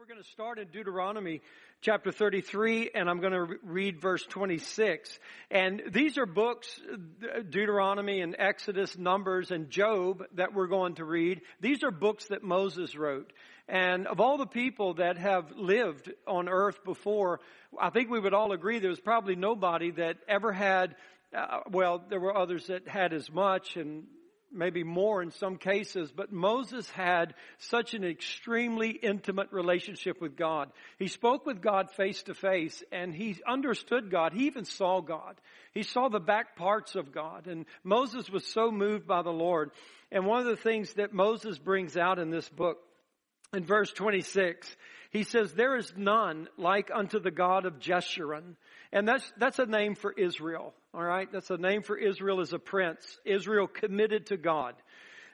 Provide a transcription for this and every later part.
we're going to start in Deuteronomy chapter 33 and I'm going to read verse 26. And these are books, Deuteronomy and Exodus, Numbers and Job that we're going to read. These are books that Moses wrote. And of all the people that have lived on earth before, I think we would all agree there was probably nobody that ever had uh, well, there were others that had as much and maybe more in some cases, but Moses had such an extremely intimate relationship with God. He spoke with God face to face and he understood God. He even saw God. He saw the back parts of God and Moses was so moved by the Lord. And one of the things that Moses brings out in this book in verse 26, he says, there is none like unto the God of Jeshurun. And that's, that's a name for Israel. All right. That's a name for Israel as a prince. Israel committed to God.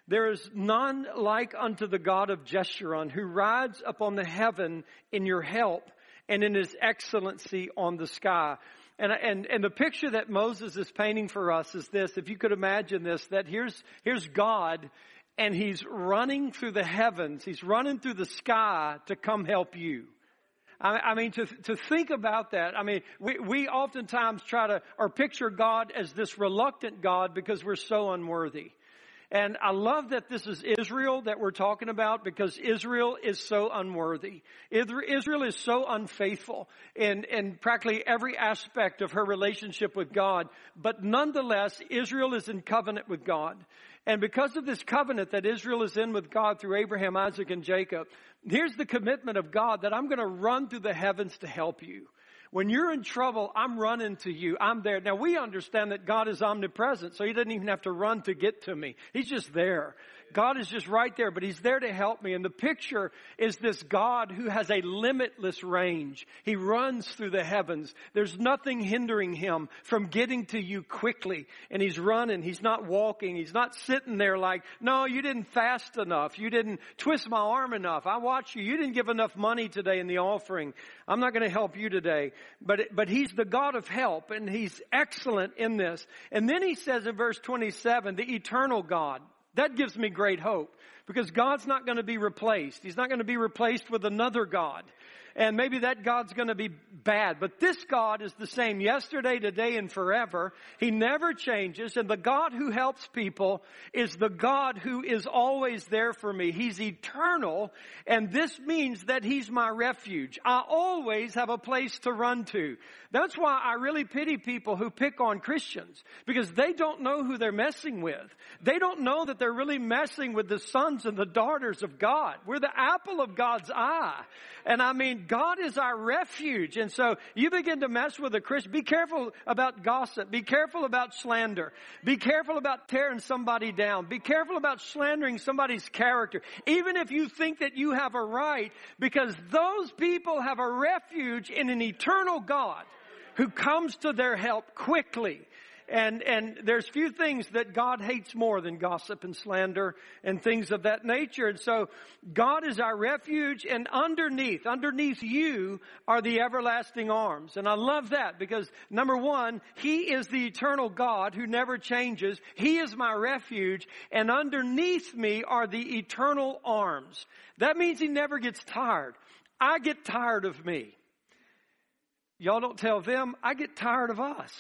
There is none like unto the God of Jeshurun who rides upon the heaven in your help and in his excellency on the sky. And, and, and the picture that Moses is painting for us is this, if you could imagine this, that here's, here's God and he's running through the heavens. He's running through the sky to come help you. I, mean, to, to think about that, I mean, we, we oftentimes try to, or picture God as this reluctant God because we're so unworthy. And I love that this is Israel that we're talking about because Israel is so unworthy. Israel is so unfaithful in, in practically every aspect of her relationship with God. But nonetheless, Israel is in covenant with God. And because of this covenant that Israel is in with God through Abraham, Isaac, and Jacob, here's the commitment of God that I'm going to run through the heavens to help you. When you're in trouble, I'm running to you. I'm there. Now we understand that God is omnipresent, so He doesn't even have to run to get to me. He's just there. God is just right there, but He's there to help me. And the picture is this God who has a limitless range. He runs through the heavens. There's nothing hindering Him from getting to you quickly. And He's running. He's not walking. He's not sitting there like, no, you didn't fast enough. You didn't twist my arm enough. I watched you. You didn't give enough money today in the offering. I'm not going to help you today. But, but He's the God of help and He's excellent in this. And then He says in verse 27, the eternal God. That gives me great hope because God's not going to be replaced. He's not going to be replaced with another God and maybe that God's going to be bad. But this God is the same yesterday, today, and forever. He never changes. And the God who helps people is the God who is always there for me. He's eternal. And this means that He's my refuge. I always have a place to run to. That's why I really pity people who pick on Christians because they don't know who they're messing with. They don't know that they're really messing with the sons and the daughters of God. We're the apple of God's eye. And I mean, God is our refuge. And so you begin to mess with a Christian. Be careful about gossip. Be careful about slander. Be careful about tearing somebody down. Be careful about slandering somebody's character. Even if you think that you have a right, because those people have a refuge in an eternal God who comes to their help quickly. And, and there's few things that God hates more than gossip and slander and things of that nature. And so God is our refuge and underneath, underneath you are the everlasting arms. And I love that because number one, He is the eternal God who never changes. He is my refuge and underneath me are the eternal arms. That means He never gets tired. I get tired of me. Y'all don't tell them, I get tired of us.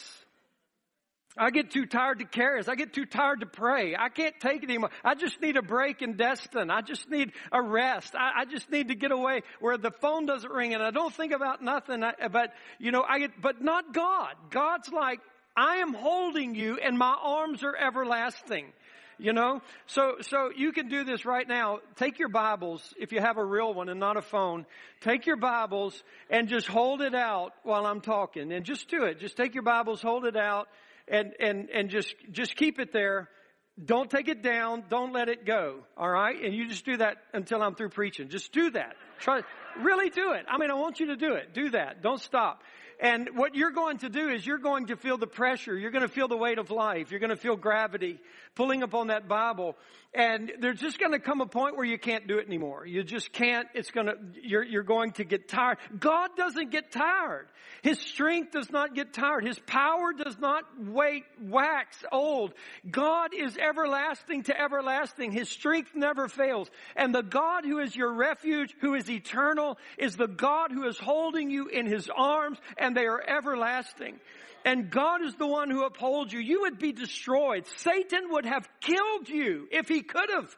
I get too tired to carry I get too tired to pray. I can't take it anymore. I just need a break in Destin. I just need a rest. I, I just need to get away where the phone doesn't ring and I don't think about nothing. I, but, you know, I get, but not God. God's like, I am holding you and my arms are everlasting. You know? So, so you can do this right now. Take your Bibles, if you have a real one and not a phone, take your Bibles and just hold it out while I'm talking and just do it. Just take your Bibles, hold it out and, and, and just, just keep it there. Don't take it down. Don't let it go. All right. And you just do that until I'm through preaching. Just do that. Try, really do it. I mean, I want you to do it. Do that. Don't stop. And what you're going to do is you're going to feel the pressure. You're going to feel the weight of life. You're going to feel gravity pulling upon that Bible. And there's just going to come a point where you can't do it anymore. You just can't. It's going to, you're, you're going to get tired. God doesn't get tired. His strength does not get tired. His power does not wait, wax old. God is everlasting to everlasting. His strength never fails. And the God who is your refuge, who is is eternal, is the God who is holding you in his arms and they are everlasting. And God is the one who upholds you. You would be destroyed. Satan would have killed you if he could have.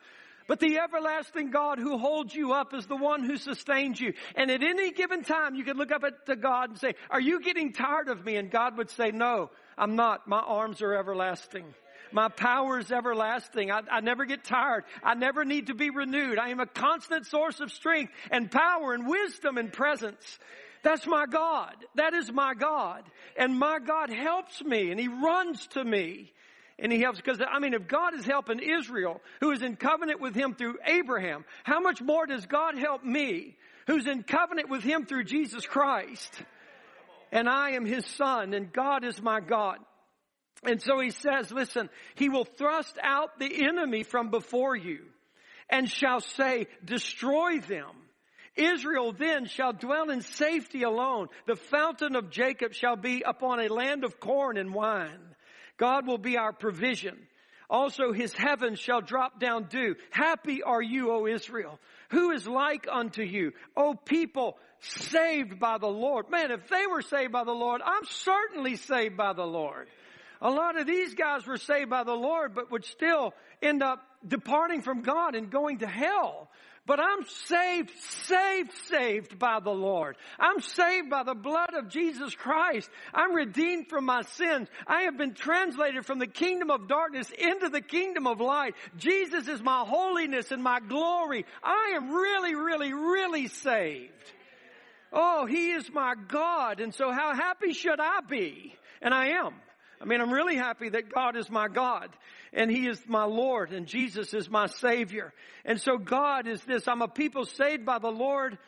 But the everlasting God who holds you up is the one who sustains you. And at any given time, you can look up at to God and say, are you getting tired of me? And God would say, no, I'm not. My arms are everlasting. My power is everlasting. I, I, never get tired. I never need to be renewed. I am a constant source of strength and power and wisdom and presence. That's my God. That is my God. And my God helps me and He runs to me. And He helps because, I mean, if God is helping Israel, who is in covenant with Him through Abraham, how much more does God help me, who's in covenant with Him through Jesus Christ? And I am His Son and God is my God. And so he says, listen, he will thrust out the enemy from before you and shall say, destroy them. Israel then shall dwell in safety alone. The fountain of Jacob shall be upon a land of corn and wine. God will be our provision. Also his heavens shall drop down dew. Happy are you, O Israel. Who is like unto you? O people saved by the Lord. Man, if they were saved by the Lord, I'm certainly saved by the Lord. A lot of these guys were saved by the Lord, but would still end up departing from God and going to hell. But I'm saved, saved, saved by the Lord. I'm saved by the blood of Jesus Christ. I'm redeemed from my sins. I have been translated from the kingdom of darkness into the kingdom of light. Jesus is my holiness and my glory. I am really, really, really saved. Oh, He is my God. And so how happy should I be? And I am. I mean, I'm really happy that God is my God and He is my Lord and Jesus is my Savior. And so God is this. I'm a people saved by the Lord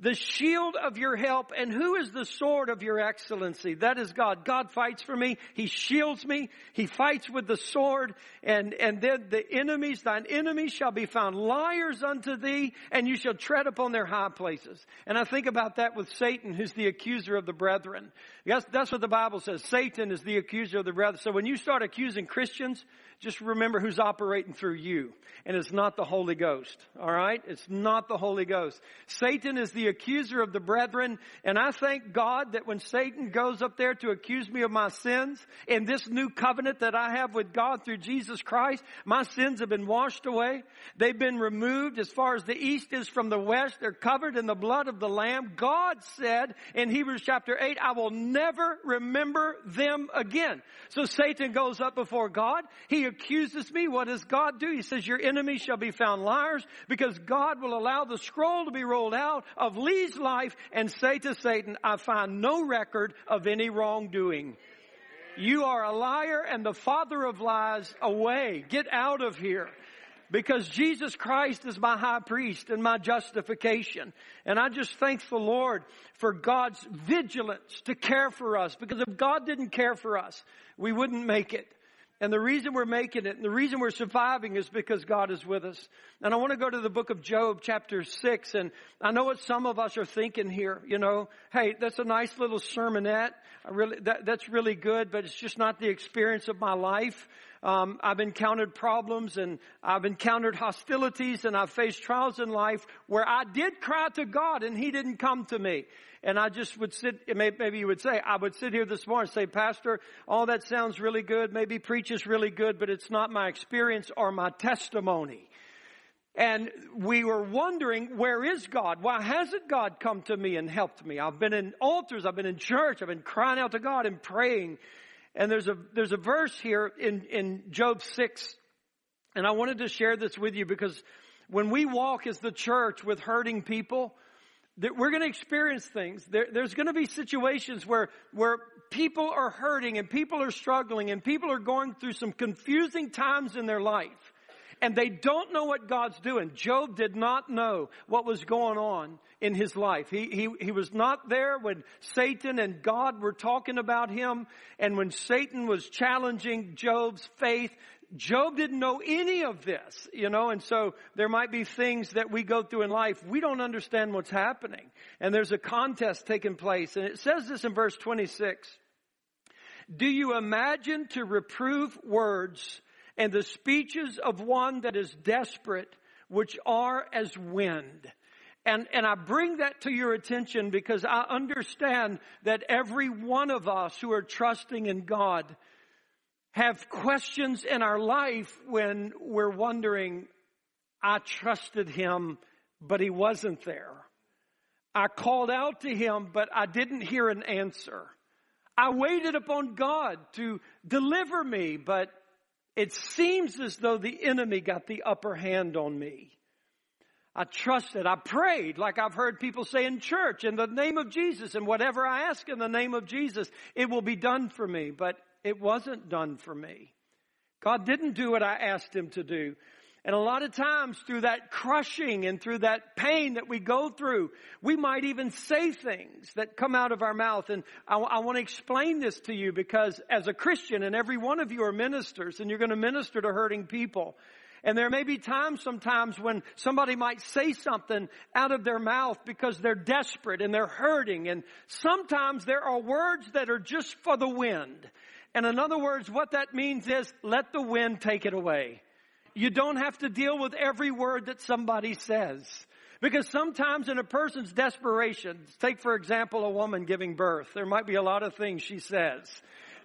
the shield of your help, and who is the sword of your excellency? That is God. God fights for me. He shields me. He fights with the sword, and, and then the enemies, thine enemies shall be found liars unto thee, and you shall tread upon their high places. And I think about that with Satan, who's the accuser of the brethren. Yes, that's what the Bible says. Satan is the accuser of the brethren. So when you start accusing Christians, just remember who's operating through you. And it's not the Holy Ghost. Alright? It's not the Holy Ghost. Satan is the accuser of the brethren. And I thank God that when Satan goes up there to accuse me of my sins, in this new covenant that I have with God through Jesus Christ, my sins have been washed away. They've been removed as far as the east is from the west. They're covered in the blood of the Lamb. God said in Hebrews chapter 8, I will never remember them again. So Satan goes up before God. He accuses me. What does God do? He says, your enemies shall be found liars because God will allow the scroll to be rolled out of Lee's life and say to Satan, I find no record of any wrongdoing. You are a liar and the father of lies away. Get out of here. Because Jesus Christ is my high priest and my justification. And I just thank the Lord for God's vigilance to care for us. Because if God didn't care for us, we wouldn't make it. And the reason we're making it and the reason we're surviving is because God is with us. And I want to go to the book of Job chapter six. And I know what some of us are thinking here, you know, hey, that's a nice little sermonette. I really, that, that's really good, but it's just not the experience of my life. Um, I've encountered problems and I've encountered hostilities and I've faced trials in life where I did cry to God and He didn't come to me. And I just would sit, maybe you would say, I would sit here this morning and say, Pastor, all that sounds really good. Maybe preach is really good, but it's not my experience or my testimony. And we were wondering, where is God? Why hasn't God come to me and helped me? I've been in altars, I've been in church, I've been crying out to God and praying. And there's a, there's a verse here in, in Job 6, and I wanted to share this with you because when we walk as the church with hurting people, that we're going to experience things. There, there's going to be situations where, where people are hurting and people are struggling and people are going through some confusing times in their life. And they don't know what God's doing. Job did not know what was going on in his life. He, he, he was not there when Satan and God were talking about him. And when Satan was challenging Job's faith, Job didn't know any of this, you know, and so there might be things that we go through in life. We don't understand what's happening. And there's a contest taking place. And it says this in verse 26. Do you imagine to reprove words and the speeches of one that is desperate, which are as wind? And, and I bring that to your attention because I understand that every one of us who are trusting in God have questions in our life when we're wondering, I trusted him, but he wasn't there. I called out to him, but I didn't hear an answer. I waited upon God to deliver me, but it seems as though the enemy got the upper hand on me. I trusted. I prayed like I've heard people say in church in the name of Jesus and whatever I ask in the name of Jesus, it will be done for me. But it wasn't done for me. God didn't do what I asked him to do. And a lot of times through that crushing and through that pain that we go through, we might even say things that come out of our mouth. And I, I want to explain this to you because as a Christian and every one of you are ministers and you're going to minister to hurting people. And there may be times sometimes when somebody might say something out of their mouth because they're desperate and they're hurting. And sometimes there are words that are just for the wind. And in other words, what that means is let the wind take it away. You don't have to deal with every word that somebody says. Because sometimes in a person's desperation, take for example a woman giving birth, there might be a lot of things she says.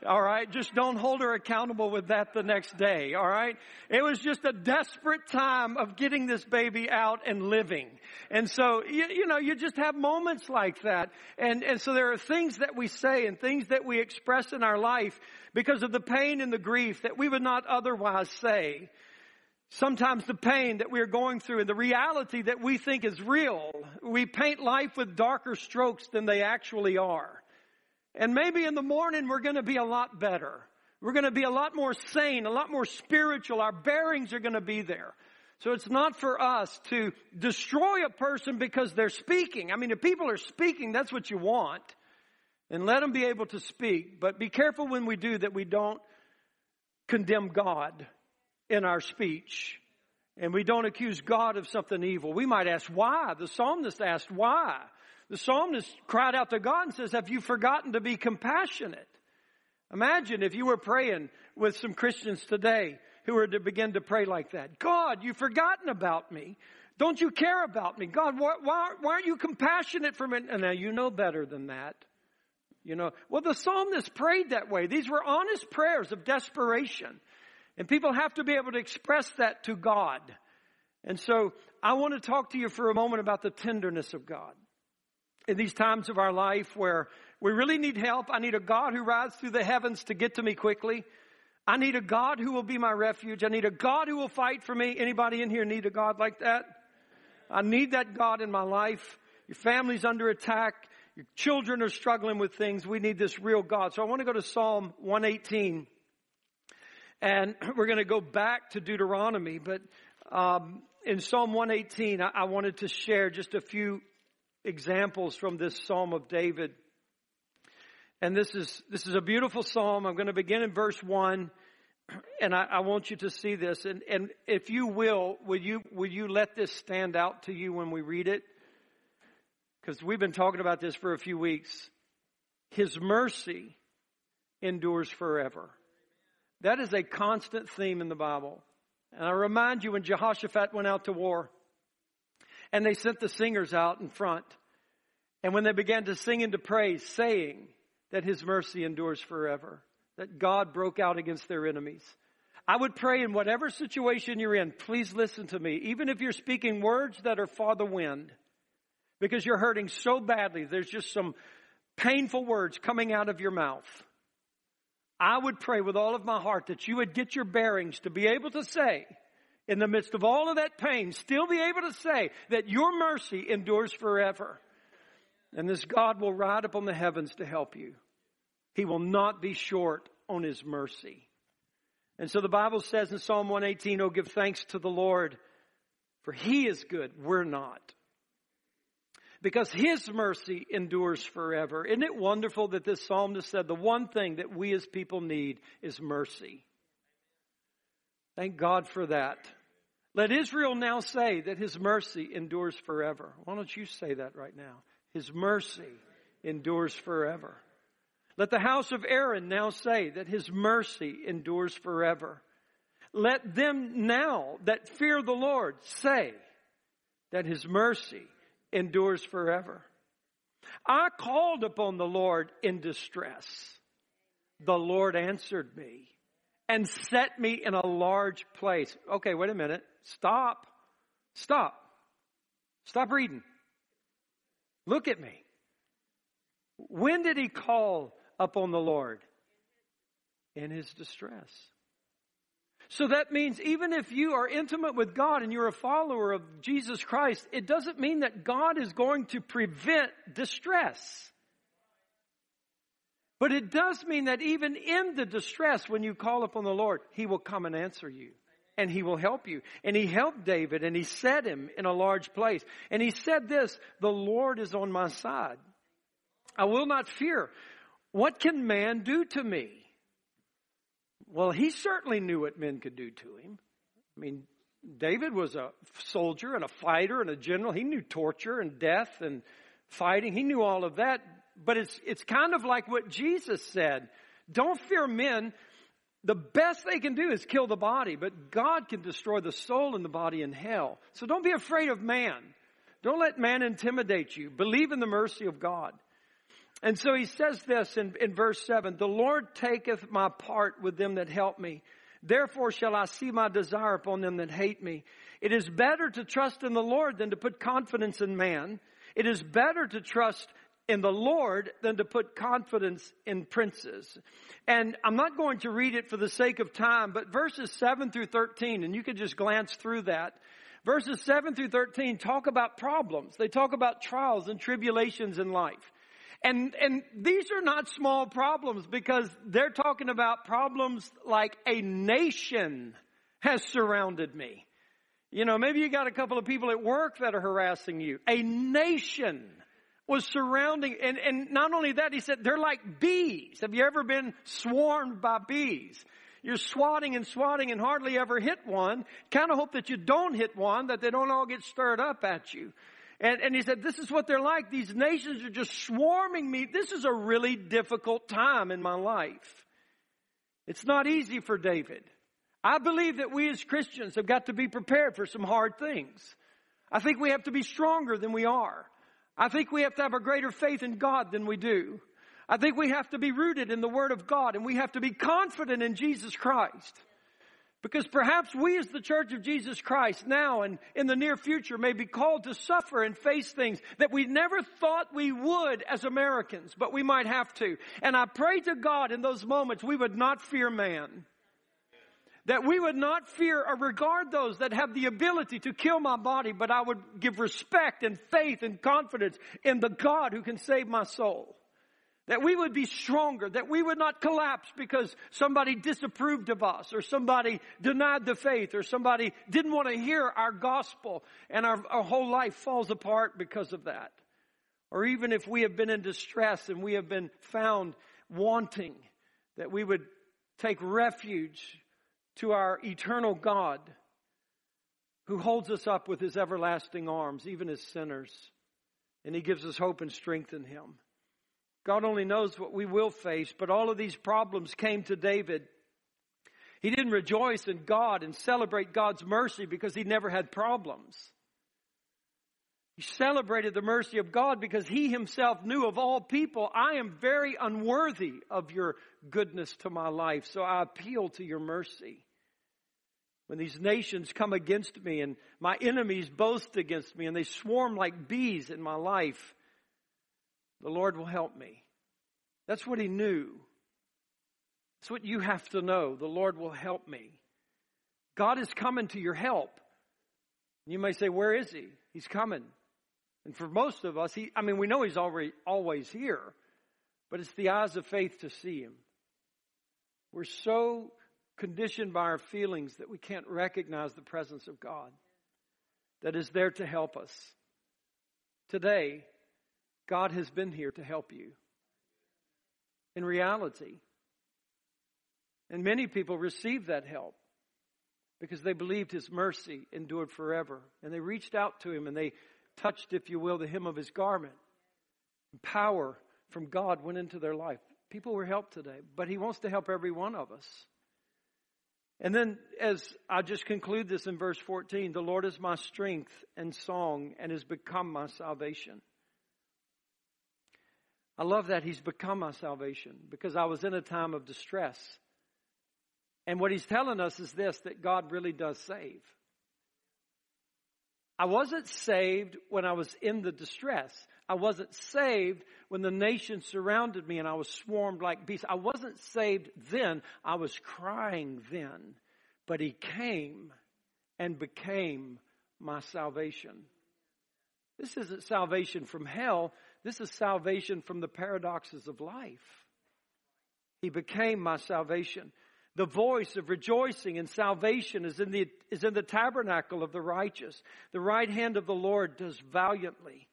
All right. Just don't hold her accountable with that the next day. All right. It was just a desperate time of getting this baby out and living. And so, you, you, know, you just have moments like that. And, and so there are things that we say and things that we express in our life because of the pain and the grief that we would not otherwise say. Sometimes the pain that we are going through and the reality that we think is real, we paint life with darker strokes than they actually are. And maybe in the morning we're going to be a lot better. We're going to be a lot more sane, a lot more spiritual. Our bearings are going to be there. So it's not for us to destroy a person because they're speaking. I mean, if people are speaking, that's what you want. And let them be able to speak. But be careful when we do that we don't condemn God in our speech. And we don't accuse God of something evil. We might ask why. The psalmist asked why. The psalmist cried out to God and says, Have you forgotten to be compassionate? Imagine if you were praying with some Christians today who were to begin to pray like that. God, you've forgotten about me. Don't you care about me? God, why, why, why aren't you compassionate for me? And now you know better than that. You know, well, the psalmist prayed that way. These were honest prayers of desperation. And people have to be able to express that to God. And so I want to talk to you for a moment about the tenderness of God in these times of our life where we really need help. I need a God who rides through the heavens to get to me quickly. I need a God who will be my refuge. I need a God who will fight for me. Anybody in here need a God like that? I need that God in my life. Your family's under attack. Your children are struggling with things. We need this real God. So I want to go to Psalm 118. And we're going to go back to Deuteronomy. But um, in Psalm 118, I, I wanted to share just a few examples from this Psalm of David. And this is, this is a beautiful Psalm. I'm going to begin in verse one. And I, I want you to see this. And, and if you will, will you, will you let this stand out to you when we read it? Because we've been talking about this for a few weeks. His mercy endures forever. That is a constant theme in the Bible. And I remind you when Jehoshaphat went out to war, and they sent the singers out in front. And when they began to sing and to praise, saying that his mercy endures forever, that God broke out against their enemies. I would pray in whatever situation you're in, please listen to me. Even if you're speaking words that are far the wind, because you're hurting so badly, there's just some painful words coming out of your mouth. I would pray with all of my heart that you would get your bearings to be able to say, in the midst of all of that pain, still be able to say that your mercy endures forever. And this God will ride upon the heavens to help you. He will not be short on his mercy. And so the Bible says in Psalm 118, Oh, give thanks to the Lord, for he is good. We're not. Because his mercy endures forever. Isn't it wonderful that this psalmist said the one thing that we as people need is mercy? Thank God for that. Let Israel now say that his mercy endures forever. Why don't you say that right now? His mercy endures forever. Let the house of Aaron now say that his mercy endures forever. Let them now that fear the Lord say that his mercy endures forever. I called upon the Lord in distress. The Lord answered me and set me in a large place. Okay, wait a minute. Stop. Stop. Stop reading. Look at me. When did he call upon the Lord? In his distress. So that means even if you are intimate with God and you're a follower of Jesus Christ, it doesn't mean that God is going to prevent distress. But it does mean that even in the distress, when you call upon the Lord, He will come and answer you. And He will help you. And He helped David and He set him in a large place. And He said this, the Lord is on my side. I will not fear. What can man do to me? Well, he certainly knew what men could do to him. I mean, David was a soldier and a fighter and a general. He knew torture and death and fighting. He knew all of that. But it's, it's kind of like what Jesus said. Don't fear men. The best they can do is kill the body, but God can destroy the soul and the body in hell. So don't be afraid of man. Don't let man intimidate you. Believe in the mercy of God. And so he says this in, in verse 7 The Lord taketh my part with them that help me. Therefore shall I see my desire upon them that hate me. It is better to trust in the Lord than to put confidence in man. It is better to trust in the Lord than to put confidence in princes. And I'm not going to read it for the sake of time, but verses 7 through 13, and you can just glance through that. Verses 7 through 13 talk about problems. They talk about trials and tribulations in life. And, and these are not small problems because they're talking about problems like a nation has surrounded me. You know, maybe you got a couple of people at work that are harassing you. A nation was surrounding, and, and not only that, he said, they're like bees. Have you ever been swarmed by bees? You're swatting and swatting and hardly ever hit one. Kind of hope that you don't hit one, that they don't all get stirred up at you. And, and he said, this is what they're like. These nations are just swarming me. This is a really difficult time in my life. It's not easy for David. I believe that we as Christians have got to be prepared for some hard things. I think we have to be stronger than we are. I think we have to have a greater faith in God than we do. I think we have to be rooted in the Word of God and we have to be confident in Jesus Christ. Because perhaps we as the Church of Jesus Christ now and in the near future may be called to suffer and face things that we never thought we would as Americans, but we might have to. And I pray to God in those moments we would not fear man. That we would not fear or regard those that have the ability to kill my body, but I would give respect and faith and confidence in the God who can save my soul. That we would be stronger, that we would not collapse because somebody disapproved of us or somebody denied the faith or somebody didn't want to hear our gospel and our, our whole life falls apart because of that. Or even if we have been in distress and we have been found wanting, that we would take refuge to our eternal God who holds us up with his everlasting arms, even as sinners. And he gives us hope and strength in him. God only knows what we will face, but all of these problems came to David. He didn't rejoice in God and celebrate God's mercy because he never had problems. He celebrated the mercy of God because he himself knew of all people, I am very unworthy of your goodness to my life, so I appeal to your mercy. When these nations come against me and my enemies boast against me and they swarm like bees in my life, the Lord will help me. That's what he knew. That's what you have to know. The Lord will help me. God is coming to your help. You may say, Where is he? He's coming. And for most of us, he, I mean, we know he's already always here, but it's the eyes of faith to see him. We're so conditioned by our feelings that we can't recognize the presence of God that is there to help us. Today, God has been here to help you. In reality. And many people received that help because they believed his mercy endured forever. And they reached out to him and they touched, if you will, the hem of his garment. Power from God went into their life. People were helped today, but he wants to help every one of us. And then, as I just conclude this in verse 14, the Lord is my strength and song and has become my salvation. I love that He's become my salvation because I was in a time of distress. And what He's telling us is this that God really does save. I wasn't saved when I was in the distress. I wasn't saved when the nation surrounded me and I was swarmed like beasts. I wasn't saved then. I was crying then. But He came and became my salvation. This isn't salvation from hell. This is salvation from the paradoxes of life. He became my salvation. The voice of rejoicing and salvation is in the, is in the tabernacle of the righteous. The right hand of the Lord does valiantly.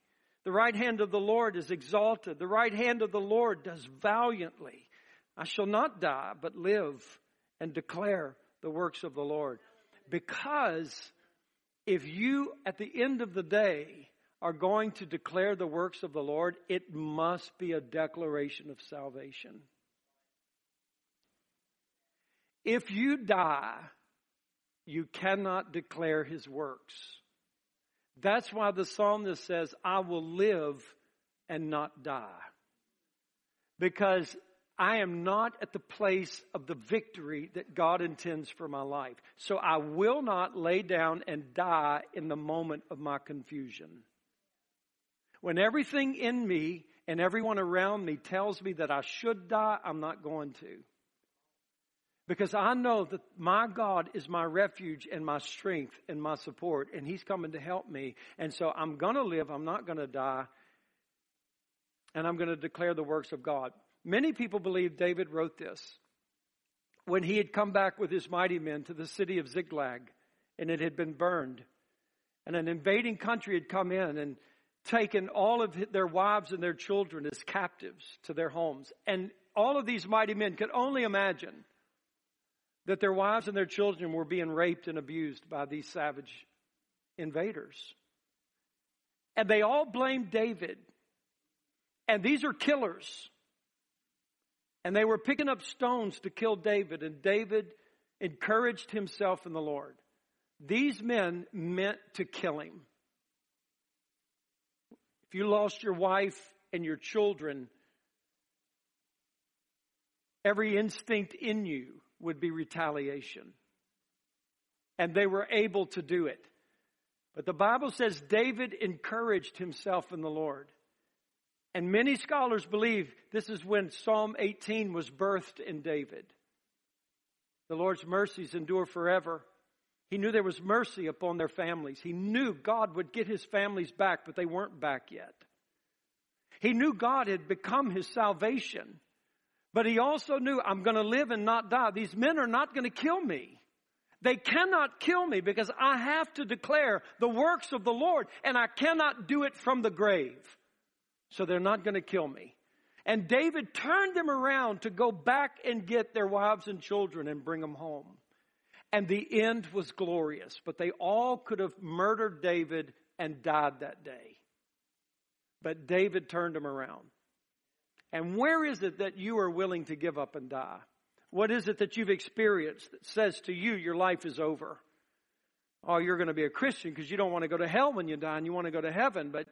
The right hand of the Lord is exalted. The right hand of the Lord does valiantly. I shall not die, but live and declare the works of the Lord. Because if you, at the end of the day, are going to declare the works of the Lord, it must be a declaration of salvation. If you die, you cannot declare his works. That's why the psalmist says, I will live and not die. Because I am not at the place of the victory that God intends for my life. So I will not lay down and die in the moment of my confusion. When everything in me and everyone around me tells me that I should die, I'm not going to. Because I know that my God is my refuge and my strength and my support, and He's coming to help me. And so I'm going to live, I'm not going to die, and I'm going to declare the works of God. Many people believe David wrote this when he had come back with his mighty men to the city of Ziklag, and it had been burned. And an invading country had come in and taken all of their wives and their children as captives to their homes. And all of these mighty men could only imagine that their wives and their children were being raped and abused by these savage invaders. And they all blamed David. And these are killers. And they were picking up stones to kill David, and David encouraged himself in the Lord. These men meant to kill him. If you lost your wife and your children, every instinct in you would be retaliation. And they were able to do it. But the Bible says David encouraged himself in the Lord. And many scholars believe this is when Psalm 18 was birthed in David. The Lord's mercies endure forever. He knew there was mercy upon their families. He knew God would get his families back, but they weren't back yet. He knew God had become his salvation. But he also knew, I'm going to live and not die. These men are not going to kill me. They cannot kill me because I have to declare the works of the Lord and I cannot do it from the grave. So they're not going to kill me. And David turned them around to go back and get their wives and children and bring them home. And the end was glorious, but they all could have murdered David and died that day. But David turned them around. And where is it that you are willing to give up and die? What is it that you've experienced that says to you your life is over? Oh, you're going to be a Christian because you don't want to go to hell when you die and you want to go to heaven, but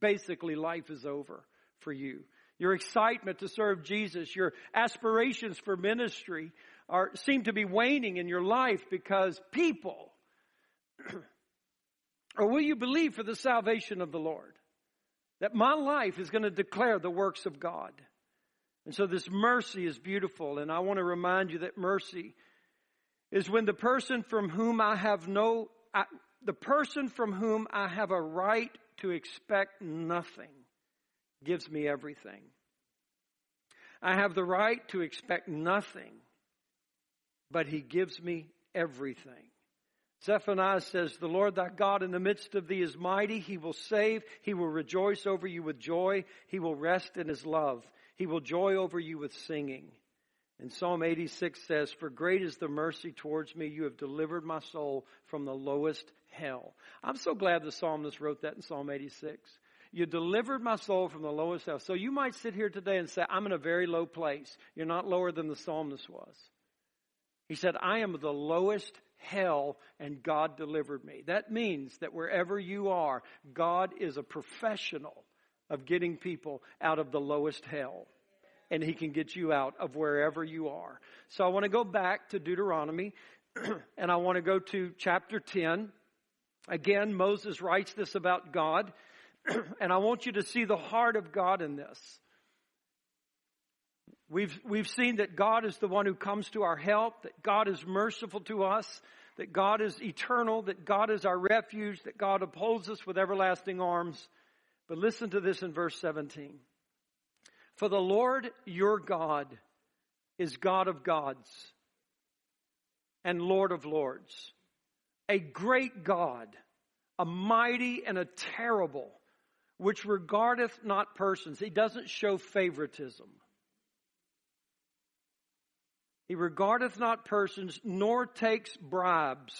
basically life is over for you. Your excitement to serve Jesus, your aspirations for ministry are, seem to be waning in your life because people, or will you believe for the salvation of the Lord? That my life is going to declare the works of God. And so this mercy is beautiful. And I want to remind you that mercy is when the person from whom I have no, I, the person from whom I have a right to expect nothing gives me everything. I have the right to expect nothing, but he gives me everything. Zephaniah says, The Lord thy God in the midst of thee is mighty. He will save. He will rejoice over you with joy. He will rest in his love. He will joy over you with singing. And Psalm 86 says, For great is the mercy towards me. You have delivered my soul from the lowest hell. I'm so glad the psalmist wrote that in Psalm 86. You delivered my soul from the lowest hell. So you might sit here today and say, I'm in a very low place. You're not lower than the psalmist was. He said, I am the lowest hell and God delivered me. That means that wherever you are, God is a professional of getting people out of the lowest hell. And he can get you out of wherever you are. So I want to go back to Deuteronomy and I want to go to chapter 10. Again, Moses writes this about God. and I want you to see the heart of God in this. We've, we've seen that God is the one who comes to our help, that God is merciful to us, that God is eternal, that God is our refuge, that God upholds us with everlasting arms. But listen to this in verse 17. For the Lord your God is God of gods and Lord of lords, a great God, a mighty and a terrible, which regardeth not persons. He doesn't show favoritism. He regardeth not persons, nor takes bribes.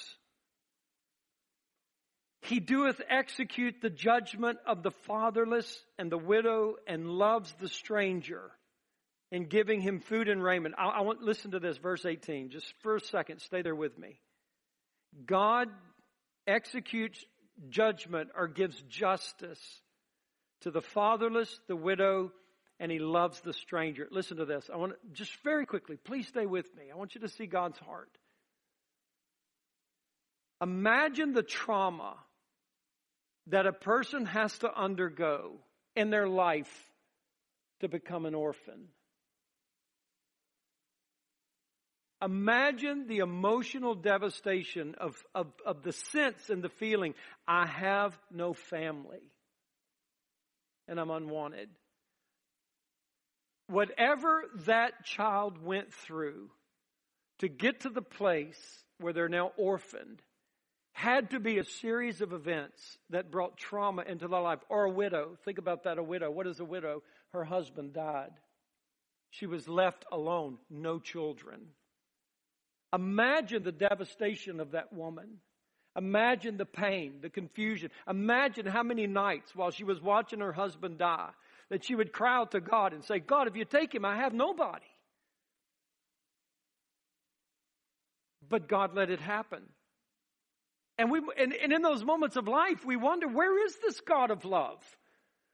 He doeth execute the judgment of the fatherless and the widow and loves the stranger in giving him food and raiment. I, I want listen to this, verse 18. Just for a second, stay there with me. God executes judgment or gives justice to the fatherless, the widow, and he loves the stranger. Listen to this. I want to, just very quickly, please stay with me. I want you to see God's heart. Imagine the trauma that a person has to undergo in their life to become an orphan. Imagine the emotional devastation of, of, of the sense and the feeling, I have no family and I'm unwanted whatever that child went through to get to the place where they're now orphaned had to be a series of events that brought trauma into their life. Or a widow. Think about that, a widow. What is a widow? Her husband died. She was left alone, no children. Imagine the devastation of that woman. Imagine the pain, the confusion. Imagine how many nights while she was watching her husband die, that she would cry out to God and say, God, if you take him, I have nobody. But God let it happen. And we, and, and in those moments of life, we wonder, where is this God of love?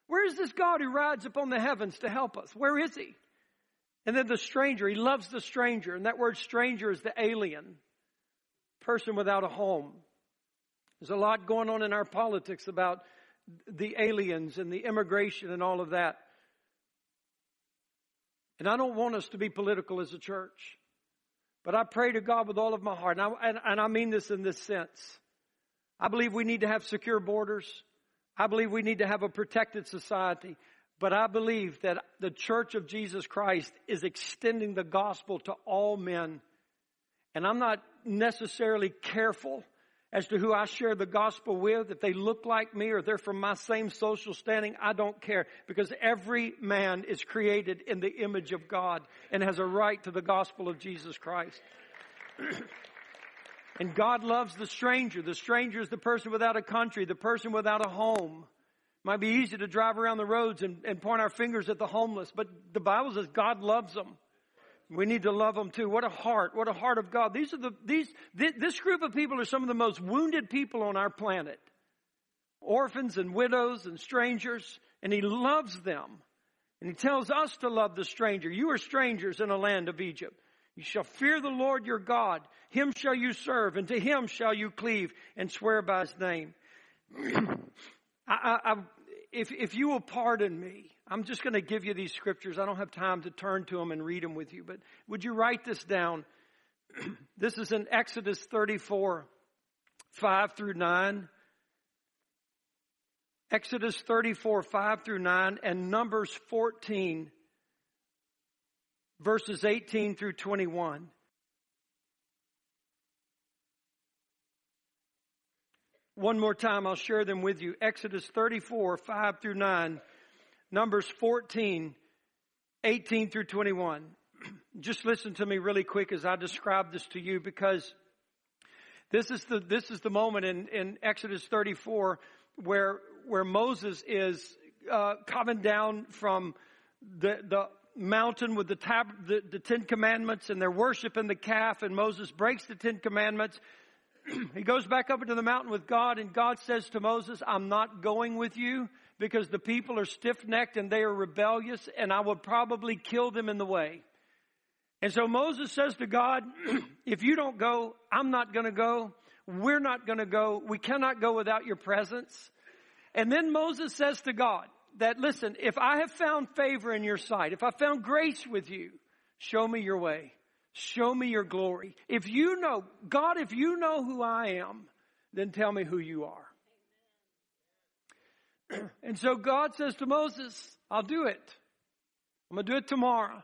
Where is this God who rides upon the heavens to help us? Where is he? And then the stranger, he loves the stranger. And that word stranger is the alien, person without a home. There's a lot going on in our politics about the aliens and the immigration and all of that. And I don't want us to be political as a church. But I pray to God with all of my heart. And I, and, and I mean this in this sense. I believe we need to have secure borders. I believe we need to have a protected society. But I believe that the church of Jesus Christ is extending the gospel to all men. And I'm not necessarily careful as to who I share the gospel with, if they look like me or they're from my same social standing, I don't care because every man is created in the image of God and has a right to the gospel of Jesus Christ. and God loves the stranger. The stranger is the person without a country, the person without a home. It might be easy to drive around the roads and, and point our fingers at the homeless, but the Bible says God loves them. We need to love them too. What a heart. What a heart of God. These are the, these, this group of people are some of the most wounded people on our planet. Orphans and widows and strangers. And He loves them. And He tells us to love the stranger. You are strangers in a land of Egypt. You shall fear the Lord your God. Him shall you serve, and to him shall you cleave and swear by his name. I, I, if, if you will pardon me, I'm just going to give you these scriptures. I don't have time to turn to them and read them with you, but would you write this down? this is in Exodus 34, 5 through 9. Exodus 34, 5 through 9, and Numbers 14, verses 18 through 21. One more time, I'll share them with you. Exodus 34, 5 through 9. Numbers 14, 18 through 21. Just listen to me really quick as I describe this to you because this is the, this is the moment in, in Exodus 34 where, where Moses is, uh, coming down from the, the, mountain with the, tab- the, the Ten Commandments and they're worshiping the calf and Moses breaks the Ten Commandments. he goes back up into the mountain with God and God says to Moses, I'm not going with you because the people are stiff necked and they are rebellious and I will probably kill them in the way. And so Moses says to God, if you don't go, I'm not going to go. We're not going to go. We cannot go without your presence. And then Moses says to God that, listen, if I have found favor in your sight, if I found grace with you, show me your way. Show me your glory. If you know, God, if you know who I am, then tell me who you are. and so God says to Moses, I'll do it. I'm going to do it tomorrow.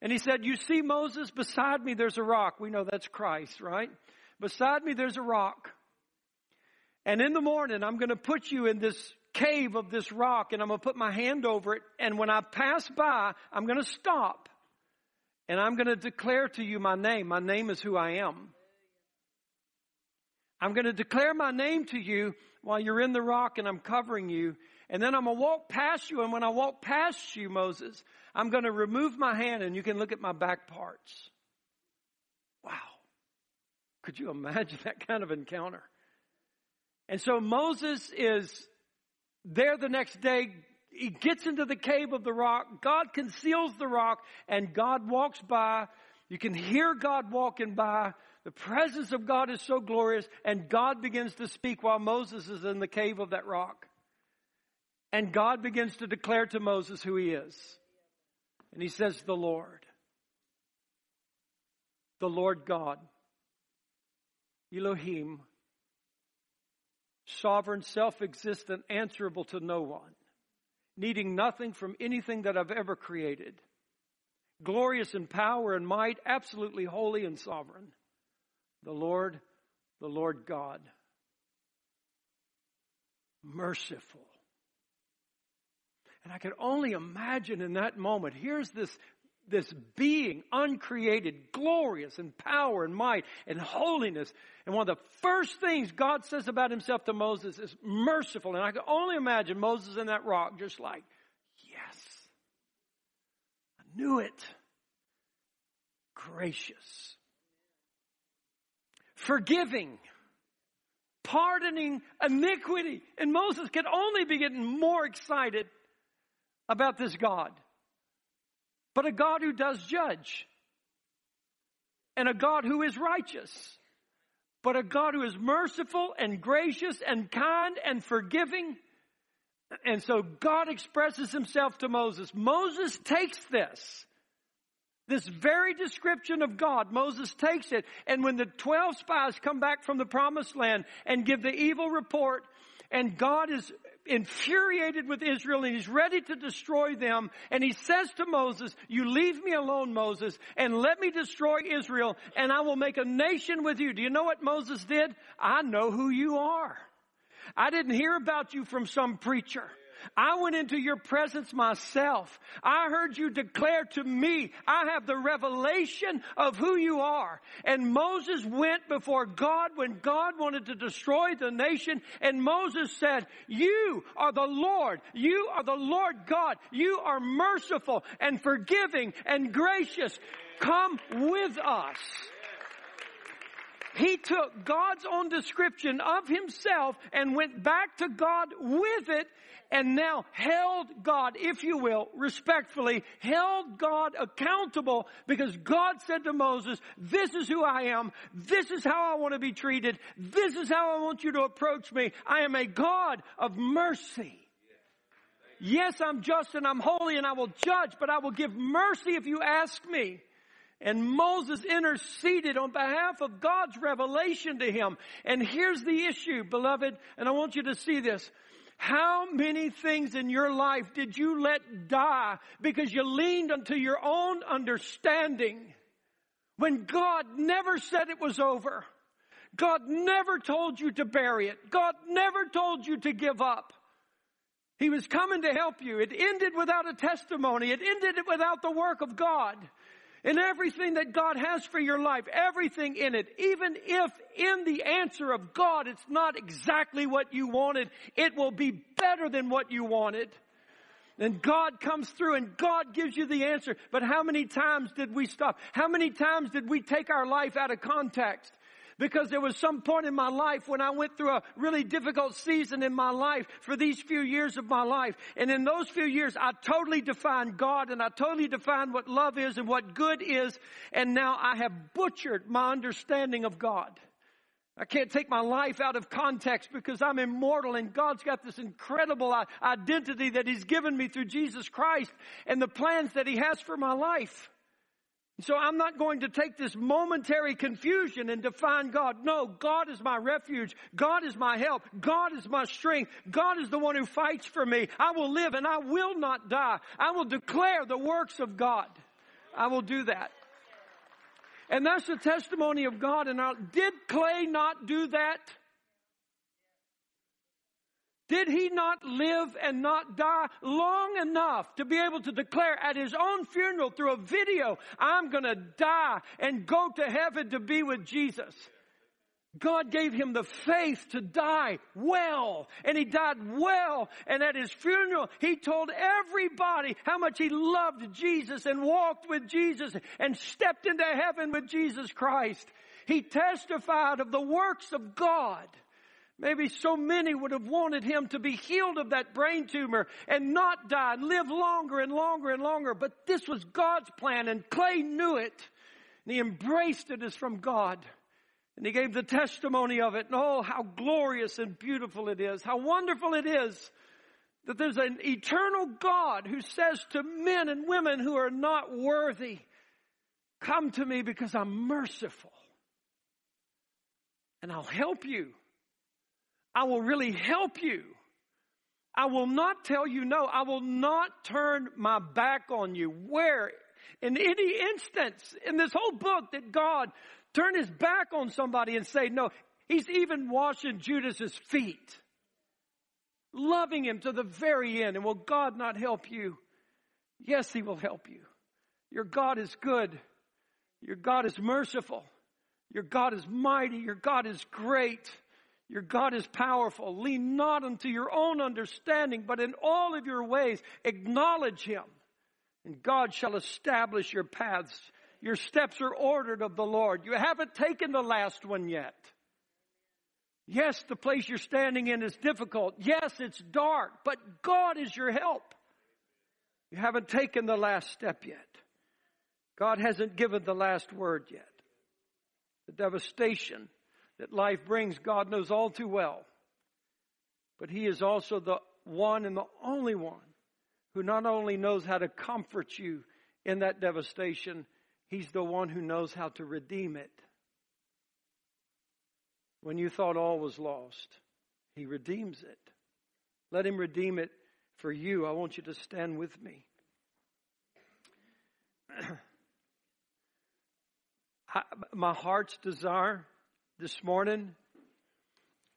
And he said, You see, Moses, beside me there's a rock. We know that's Christ, right? Beside me there's a rock. And in the morning, I'm going to put you in this cave of this rock and I'm going to put my hand over it. And when I pass by, I'm going to stop and I'm going to declare to you my name. My name is who I am. I'm going to declare my name to you while you're in the rock and I'm covering you. And then I'm going to walk past you. And when I walk past you, Moses, I'm going to remove my hand and you can look at my back parts. Wow. Could you imagine that kind of encounter? And so Moses is there the next day. He gets into the cave of the rock. God conceals the rock and God walks by. You can hear God walking by. The presence of God is so glorious and God begins to speak while Moses is in the cave of that rock. And God begins to declare to Moses who he is. And he says, the Lord. The Lord God. Elohim. Sovereign, self-existent, answerable to no one. Needing nothing from anything that I've ever created. Glorious in power and might, absolutely holy and sovereign. The Lord, the Lord God. Merciful and I could only imagine in that moment, here's this, this being, uncreated, glorious in power and might and holiness. And one of the first things God says about himself to Moses is merciful. And I can only imagine Moses in that rock just like, yes, I knew it. Gracious. Forgiving pardoning iniquity. And Moses could only be getting more excited about this God, but a God who does judge, and a God who is righteous, but a God who is merciful and gracious and kind and forgiving. And so God expresses himself to Moses. Moses takes this. This very description of God, Moses takes it. And when the 12 spies come back from the promised land and give the evil report, and God is infuriated with Israel and he's ready to destroy them. And he says to Moses, you leave me alone, Moses, and let me destroy Israel and I will make a nation with you. Do you know what Moses did? I know who you are. I didn't hear about you from some preacher. I went into your presence myself. I heard you declare to me, I have the revelation of who you are. And Moses went before God when God wanted to destroy the nation. And Moses said, you are the Lord. You are the Lord God. You are merciful and forgiving and gracious. Come with us. He took God's own description of himself and went back to God with it and now held God, if you will, respectfully, held God accountable because God said to Moses, this is who I am. This is how I want to be treated. This is how I want you to approach me. I am a God of mercy. Yes, I'm just and I'm holy and I will judge, but I will give mercy if you ask me. And Moses interceded on behalf of God's revelation to him. And here's the issue, beloved, and I want you to see this. How many things in your life did you let die because you leaned unto your own understanding when God never said it was over? God never told you to bury it. God never told you to give up. He was coming to help you. It ended without a testimony. It ended without the work of God in everything that God has for your life, everything in it, even if in the answer of God it's not exactly what you wanted, it will be better than what you wanted. And God comes through and God gives you the answer. But how many times did we stop? How many times did we take our life out of context? Because there was some point in my life when I went through a really difficult season in my life for these few years of my life. And in those few years, I totally defined God and I totally defined what love is and what good is. And now I have butchered my understanding of God. I can't take my life out of context because I'm immortal and God's got this incredible identity that He's given me through Jesus Christ and the plans that He has for my life. So I'm not going to take this momentary confusion and define God. No, God is my refuge. God is my help. God is my strength. God is the one who fights for me. I will live and I will not die. I will declare the works of God. I will do that. And that's the testimony of God. And did Clay not do that? Did he not live and not die long enough to be able to declare at his own funeral through a video, I'm gonna die and go to heaven to be with Jesus? God gave him the faith to die well, and he died well. And at his funeral, he told everybody how much he loved Jesus and walked with Jesus and stepped into heaven with Jesus Christ. He testified of the works of God. Maybe so many would have wanted him to be healed of that brain tumor and not die and live longer and longer and longer. But this was God's plan and Clay knew it and he embraced it as from God. And he gave the testimony of it. And oh, how glorious and beautiful it is. How wonderful it is that there's an eternal God who says to men and women who are not worthy, come to me because I'm merciful. And I'll help you. I will really help you. I will not tell you no. I will not turn my back on you. Where? In any instance in this whole book that God turn his back on somebody and say no, he's even washing Judas's feet. Loving him to the very end. And will God not help you? Yes, he will help you. Your God is good. Your God is merciful. Your God is mighty. Your God is great. Your God is powerful. Lean not unto your own understanding, but in all of your ways acknowledge Him. And God shall establish your paths. Your steps are ordered of the Lord. You haven't taken the last one yet. Yes, the place you're standing in is difficult. Yes, it's dark, but God is your help. You haven't taken the last step yet. God hasn't given the last word yet. The devastation that life brings, God knows all too well. But He is also the one and the only one who not only knows how to comfort you in that devastation, He's the one who knows how to redeem it. When you thought all was lost, He redeems it. Let Him redeem it for you. I want you to stand with me. my heart's desire this morning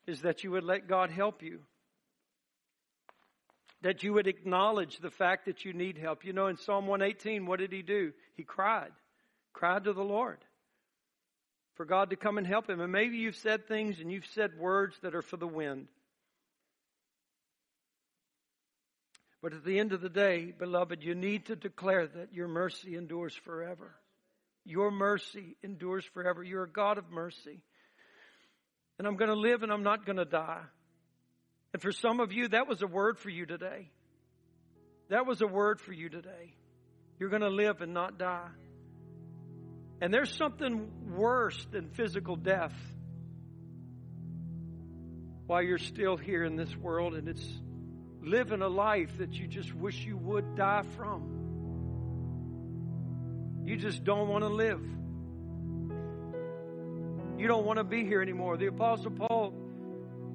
is that you would let God help you. That you would acknowledge the fact that you need help. You know, in Psalm 118, what did he do? He cried, cried to the Lord for God to come and help him. And maybe you've said things and you've said words that are for the wind. But at the end of the day, beloved, you need to declare that your mercy endures forever. Your mercy endures forever. You're a God of mercy and I'm going to live and I'm not going to die. And for some of you, that was a word for you today. That was a word for you today. You're going to live and not die. And there's something worse than physical death while you're still here in this world, and it's living a life that you just wish you would die from. You just don't want to live. You don't want to be here anymore. The Apostle Paul,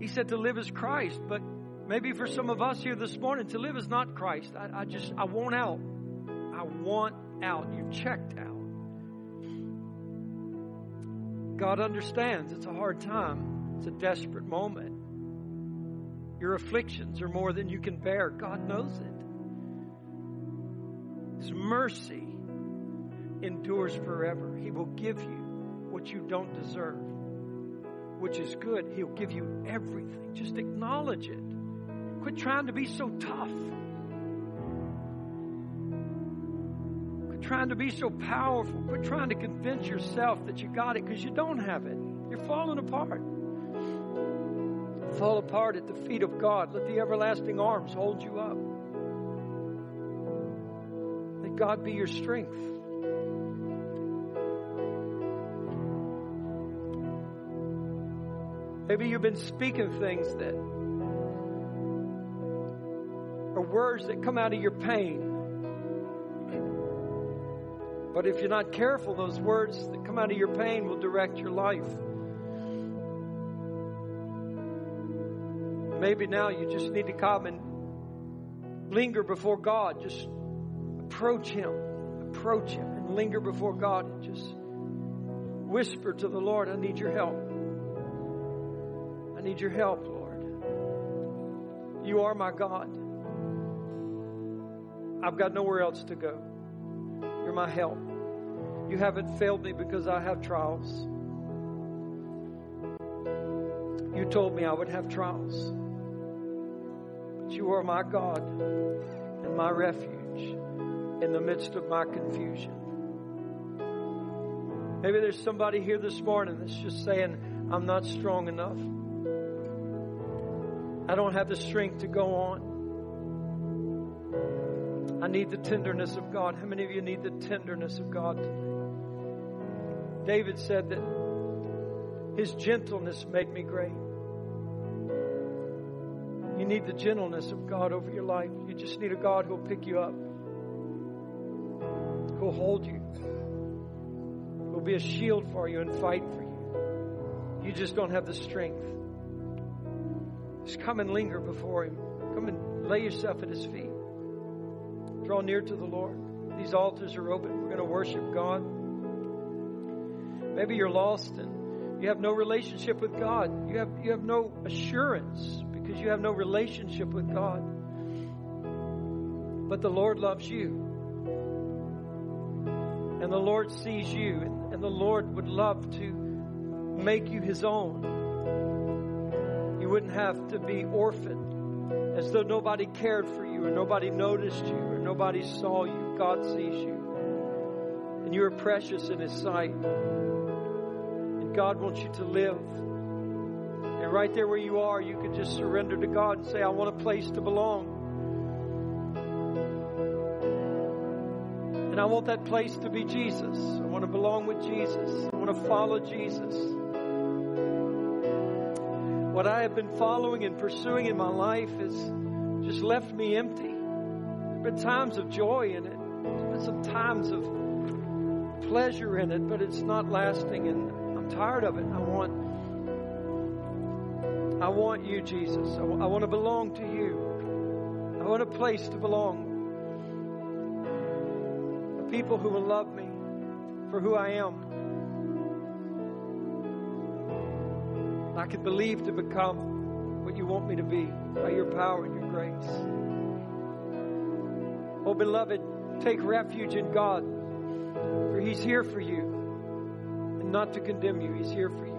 he said to live is Christ, but maybe for some of us here this morning, to live is not Christ. I, I just, I want out. I want out. You've checked out. God understands it's a hard time, it's a desperate moment. Your afflictions are more than you can bear. God knows it. His mercy endures forever. He will give you what you don't deserve, which is good. He'll give you everything. Just acknowledge it. Quit trying to be so tough. Quit trying to be so powerful. Quit trying to convince yourself that you got it because you don't have it. You're falling apart. Fall apart at the feet of God. Let the everlasting arms hold you up. Let God be your strength. Maybe you've been speaking things that are words that come out of your pain. But if you're not careful, those words that come out of your pain will direct your life. Maybe now you just need to come and linger before God. Just approach Him. Approach Him and linger before God and just whisper to the Lord, I need your help. Need your help, Lord. You are my God. I've got nowhere else to go. You're my help. You haven't failed me because I have trials. You told me I would have trials. But you are my God and my refuge in the midst of my confusion. Maybe there's somebody here this morning that's just saying, I'm not strong enough. I don't have the strength to go on. I need the tenderness of God. How many of you need the tenderness of God tonight? David said that his gentleness made me great. You need the gentleness of God over your life. You just need a God who'll pick you up, who'll hold you, who'll be a shield for you and fight for you. You just don't have the strength. Just come and linger before Him. Come and lay yourself at His feet. Draw near to the Lord. These altars are open. We're going to worship God. Maybe you're lost and you have no relationship with God. You have, you have no assurance because you have no relationship with God. But the Lord loves you. And the Lord sees you. And, and the Lord would love to make you His own. You wouldn't have to be orphaned as though nobody cared for you or nobody noticed you or nobody saw you. God sees you. And you are precious in His sight. And God wants you to live. And right there where you are, you can just surrender to God and say, I want a place to belong. And I want that place to be Jesus. I want to belong with Jesus. I want to follow Jesus. What I have been following and pursuing in my life has just left me empty. There have been times of joy in it. There's been some times of pleasure in it, but it's not lasting and I'm tired of it. I want I want you, Jesus. I, want to belong to you. I want a place to belong. People who will love me for who I am. I can believe to become what you want me to be by your power and your grace. Oh, beloved, take refuge in God, for He's here for you and not to condemn you. He's here for you.